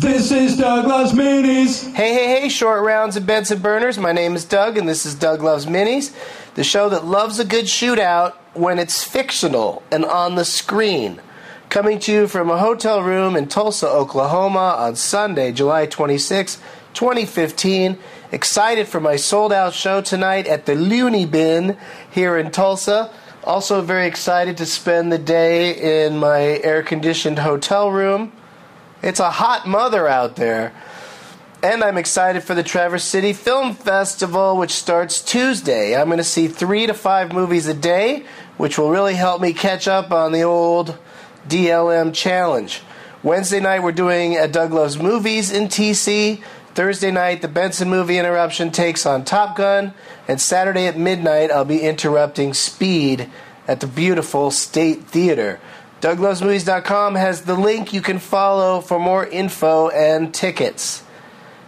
This is Doug Loves Minis. Hey, hey, hey, short rounds and beds Benson burners. My name is Doug, and this is Doug Loves Minis, the show that loves a good shootout when it's fictional and on the screen. Coming to you from a hotel room in Tulsa, Oklahoma on Sunday, July 26, 2015. Excited for my sold out show tonight at the Looney Bin here in Tulsa. Also, very excited to spend the day in my air conditioned hotel room. It's a hot mother out there. And I'm excited for the Traverse City Film Festival, which starts Tuesday. I'm going to see three to five movies a day, which will really help me catch up on the old DLM challenge. Wednesday night, we're doing a Doug Loves Movies in TC. Thursday night, the Benson movie interruption takes on Top Gun. And Saturday at midnight, I'll be interrupting Speed at the beautiful State Theater. DougLovesMovies.com has the link you can follow for more info and tickets.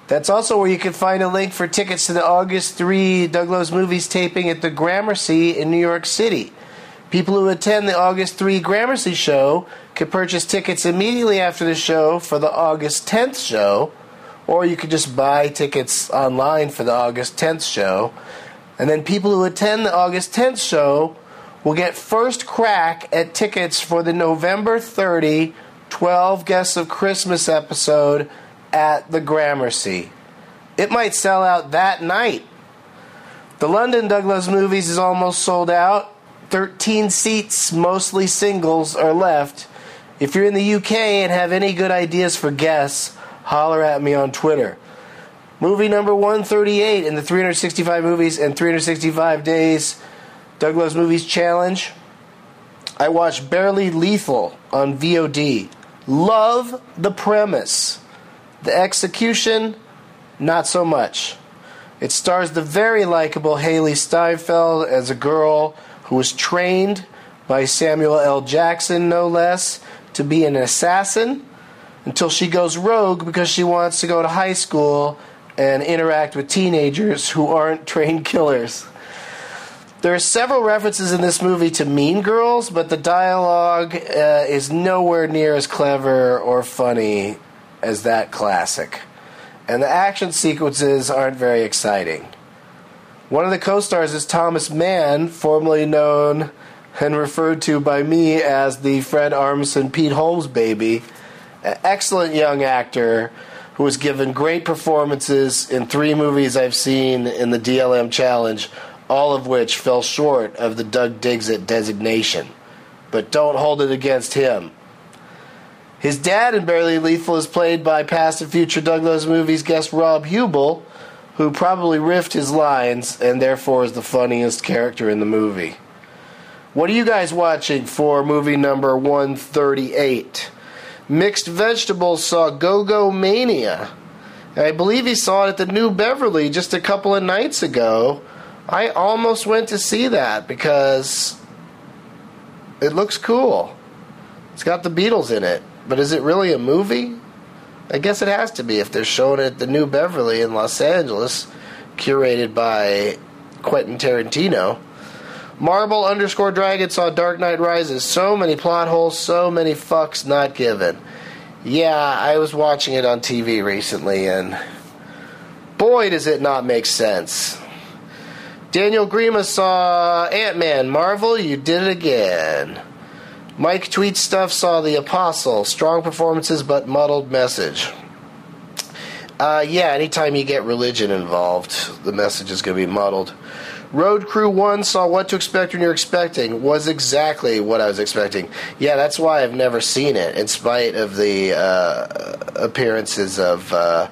That's also where you can find a link for tickets to the August 3 Doug Loves Movies taping at the Gramercy in New York City. People who attend the August 3 Gramercy show can purchase tickets immediately after the show for the August 10th show, or you could just buy tickets online for the August 10th show. And then people who attend the August 10th show will get first crack at tickets for the November 30 12 Guests of Christmas episode at the Gramercy. It might sell out that night. The London Doug Loves Movies is almost sold out. 13 seats, mostly singles, are left. If you're in the UK and have any good ideas for guests, holler at me on Twitter. Movie number 138 in the 365 movies and 365 days Doug Loves Movies Challenge. I watched Barely Lethal on VOD. Love the premise. The execution, not so much. It stars the very likable Hailee Steinfeld as a girl who was trained by Samuel L. Jackson, no less, to be an assassin until she goes rogue because she wants to go to high school and interact with teenagers who aren't trained killers. There are several references in this movie to Mean Girls, but the dialogue uh, is nowhere near as clever or funny as that classic. And the action sequences aren't very exciting. One of the co stars is Thomas Mann, formerly known and referred to by me as the Fred Armisen Pete Holmes baby. An excellent young actor who has given great performances in three movies I've seen in the DLM Challenge, all of which fell short of the Doug Diggs designation. But don't hold it against him. His dad in Barely Lethal is played by past and future Doug Loves Movies guest Rob Huebel, who probably riffed his lines and therefore is the funniest character in the movie. What are you guys watching for movie number 138? Mixed Vegetables saw Go Go Mania. I believe he saw it at the New Beverly just a couple of nights ago I almost went to see that because it looks cool. It's got the Beatles in it, but is it really a movie? I guess it has to be if they're showing it at the New Beverly in Los Angeles, curated by Quentin Tarantino. Marble underscore Dragon saw Dark Knight Rises. So many plot holes, so many fucks not given. Yeah, I was watching it on TV recently, and boy, does it not make sense. Daniel Grima saw Ant Man. Marvel, you did it again. Mike Tweet Stuff saw The Apostle. Strong performances, but muddled message. Uh, yeah, anytime you get religion involved, the message is going to be muddled. Road Crew 1 saw What to Expect When You're Expecting was exactly what I was expecting. Yeah, that's why I've never seen it, in spite of the uh, appearances of. Uh,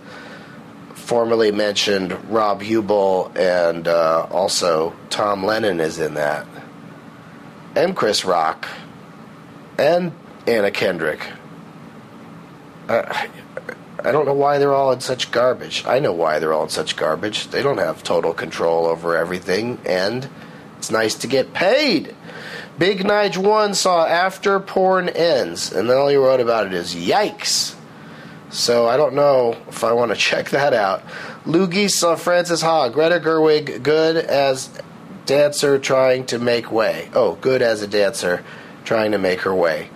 formerly mentioned Rob Huebel and uh, also Tom Lennon is in that, and Chris Rock, and Anna Kendrick. Uh, I don't know why they're all in such garbage. I know why they're all in such garbage. They don't have total control over everything, and it's nice to get paid. Big Nige 1 saw After Porn Ends, and then all he wrote about it is yikes. So I don't know if I want to check that out. Loogie saw uh, Frances Ha, Greta Gerwig, good as dancer trying to make way. Oh, good as a dancer trying to make her way.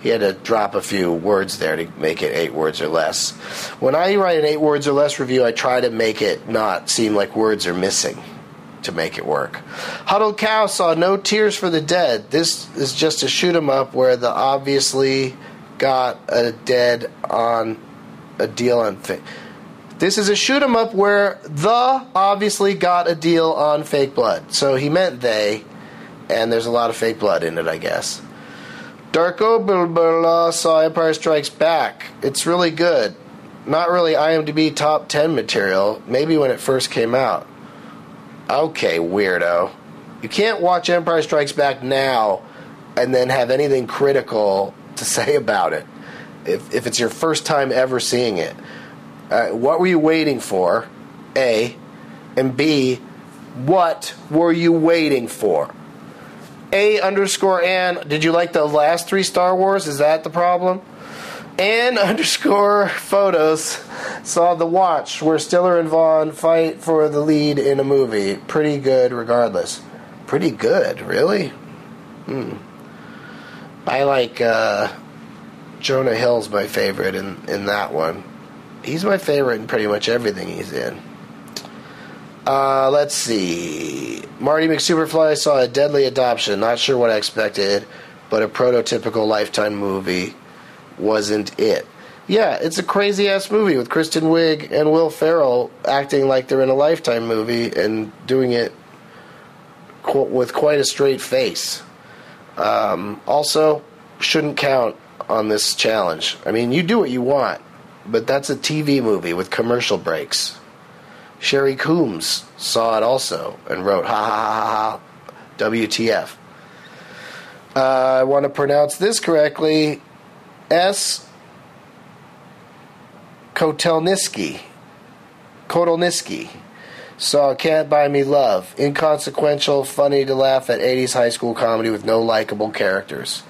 he had to drop a few words there to make it eight words or less. When I write an eight words or less review, I try to make it not seem like words are missing to make it work. Huddled Cow saw No Tears for the Dead. This is just a shoot 'em up where the obviously got a dead on a deal on. Fa- this is a shoot 'em up where the obviously got a deal on fake blood. So he meant they, and there's a lot of fake blood in it, I guess. Darko Bilbala saw Empire Strikes Back. It's really good. Not really IMDb top 10 material, maybe when it first came out. Okay, weirdo. You can't watch Empire Strikes Back now and then have anything critical to say about it if, if it's your first time ever seeing it. Uh, what were you waiting for? A. And B. What were you waiting for? A underscore Ann, did you like the last three Star Wars? Is that the problem? Ann underscore photos saw The Watch, where Stiller and Vaughn fight for the lead in a movie. Pretty good, regardless. Pretty good, really? Hmm. I like uh, Jonah Hill's my favorite in, in that one. He's my favorite in pretty much everything he's in. Uh, let's see. Marty McSuperfly saw a deadly adoption. Not sure what I expected, but a prototypical Lifetime movie wasn't it. Yeah, it's a crazy ass movie with Kristen Wiig and Will Ferrell acting like they're in a Lifetime movie and doing it qu- with quite a straight face. Um, also, shouldn't count on this challenge. I mean, you do what you want, but that's a TV movie with commercial breaks. Sherry Coombs saw it also and wrote, ha ha ha ha, WTF. Uh, I want to pronounce this correctly S. Kotelniski. Kotelniski saw Can't Buy Me Love. Inconsequential, funny to laugh at 80s high school comedy with no likable characters.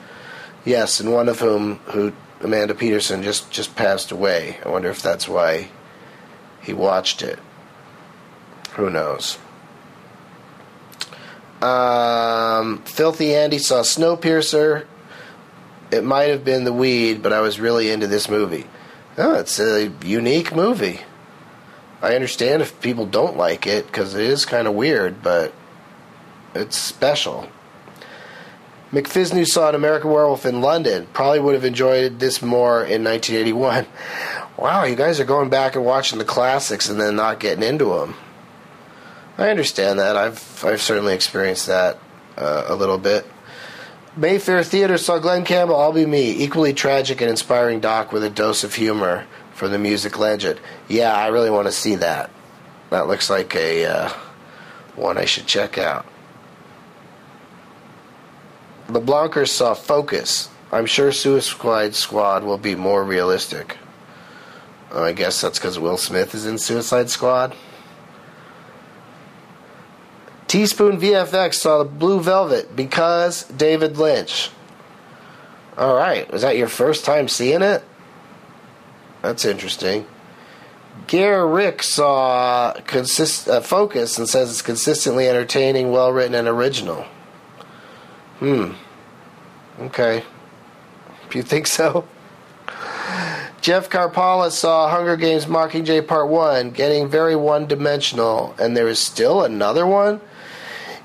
Yes, and one of whom, who Amanda Peterson just, just passed away. I wonder if that's why he watched it. Who knows? Um, Filthy Andy saw Snowpiercer. It might have been the weed, but I was really into this movie. Oh, it's a unique movie. I understand if people don't like it because it is kind of weird, but it's special. McFisney saw an American Werewolf in London. Probably would have enjoyed this more in 1981. Wow, you guys are going back and watching the classics and then not getting into them. I understand that. I've I've certainly experienced that uh, a little bit. Mayfair Theater saw Glen Campbell, I'll Be Me, equally tragic and inspiring doc with a dose of humor from the music legend. Yeah, I really want to see that. That looks like a uh, one I should check out. The Blancers saw Focus. I'm sure Suicide Squad will be more realistic. I guess that's because Will Smith is in Suicide Squad. Teaspoon VFX saw the Blue Velvet because David Lynch. All right, was that your first time seeing it? That's interesting. Gare Rick saw consist, uh, Focus and says it's consistently entertaining, well written, and original. Hmm. Okay. If you think so. Jeff Carpala saw Hunger Games Mockingjay Part 1 getting very one dimensional, and there is still another one?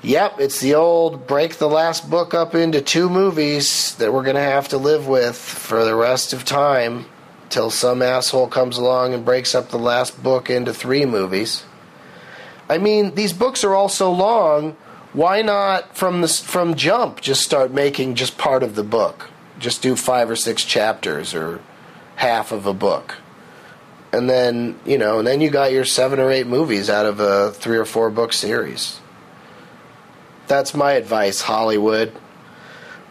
Yep, it's the old break the last book up into two movies that we're going to have to live with for the rest of time till some asshole comes along and breaks up the last book into three movies. I mean, these books are all so long, why not from the from jump just start making just part of the book? Just do 5 or 6 chapters or half of a book. And then, you know, and then you got your 7 or 8 movies out of a 3 or 4 book series. That's my advice, Hollywood.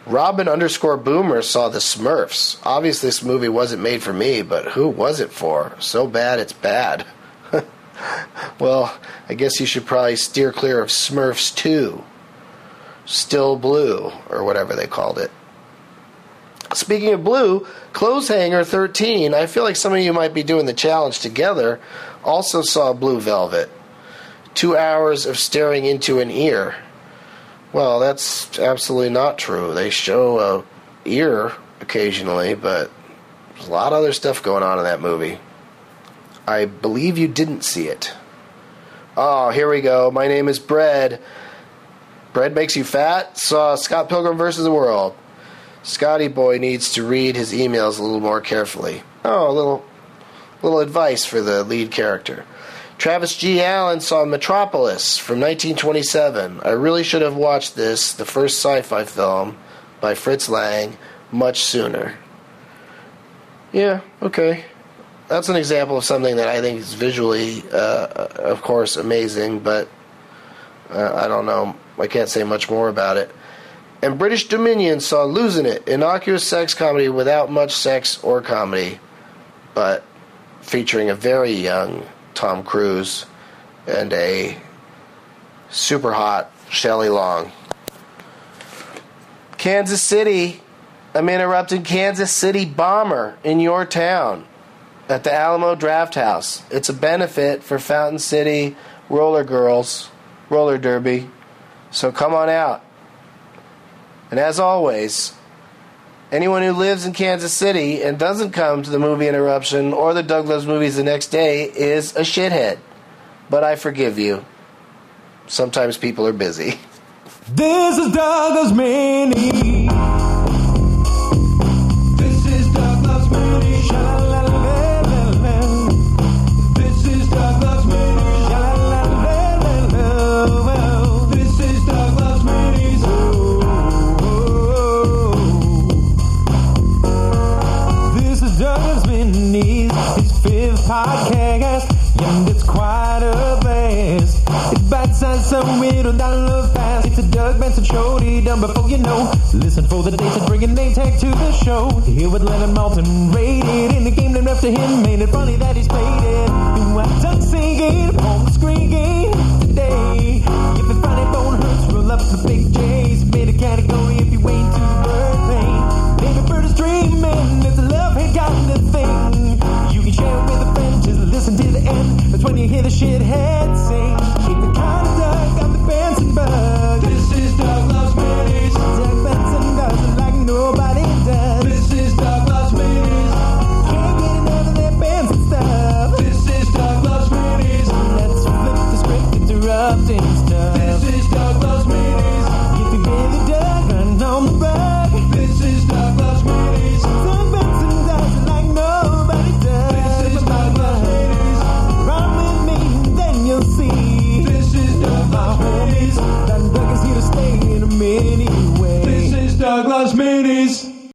Robin underscore Boomer saw the Smurfs. Obviously, this movie wasn't made for me, but who was it for? So bad it's bad. well, I guess you should probably steer clear of Smurfs 2. Still Blue, or whatever they called it. Speaking of blue, Clothes Hanger 13, I feel like some of you might be doing the challenge together, also saw Blue Velvet. Two hours of staring into an ear. Well, that's absolutely not true. They show a ear occasionally, but there's a lot of other stuff going on in that movie. I believe you didn't see it. Oh, here we go. My name is Bread. Bread makes you fat. Saw Scott Pilgrim versus the World. Scotty boy needs to read his emails a little more carefully. Oh, a little, little advice for the lead character. Travis G. Allen saw Metropolis from 1927. I really should have watched this, the first sci-fi film by Fritz Lang, much sooner. Yeah, okay. That's an example of something that I think is visually, uh, of course, amazing, but uh, I don't know. I can't say much more about it. And British Dominion saw Losing It, innocuous sex comedy without much sex or comedy, but featuring a very young Tom Cruise and a super hot Shelley Long. Kansas City, I'm interrupting Kansas City Bomber in your town at the Alamo Drafthouse. It's a benefit for Fountain City Roller Girls, Roller Derby. So come on out. And as always, anyone who lives in Kansas City and doesn't come to the movie interruption or the Doug Loves Movies the next day is a shithead. But I forgive you. Sometimes people are busy. This is Douglas Mini. knees. His fifth podcast, and it's quite a blast. It's bite-sized, so it'll download fast. It's a Doug Benson show, done before you know. Listen for the dates and bring a name tag to the show. Here with Lennon Malton, rated in the game named after him. Made it funny that he's played it. Do I tongue singing, home screaming today? If the funny bone hurts, roll up the big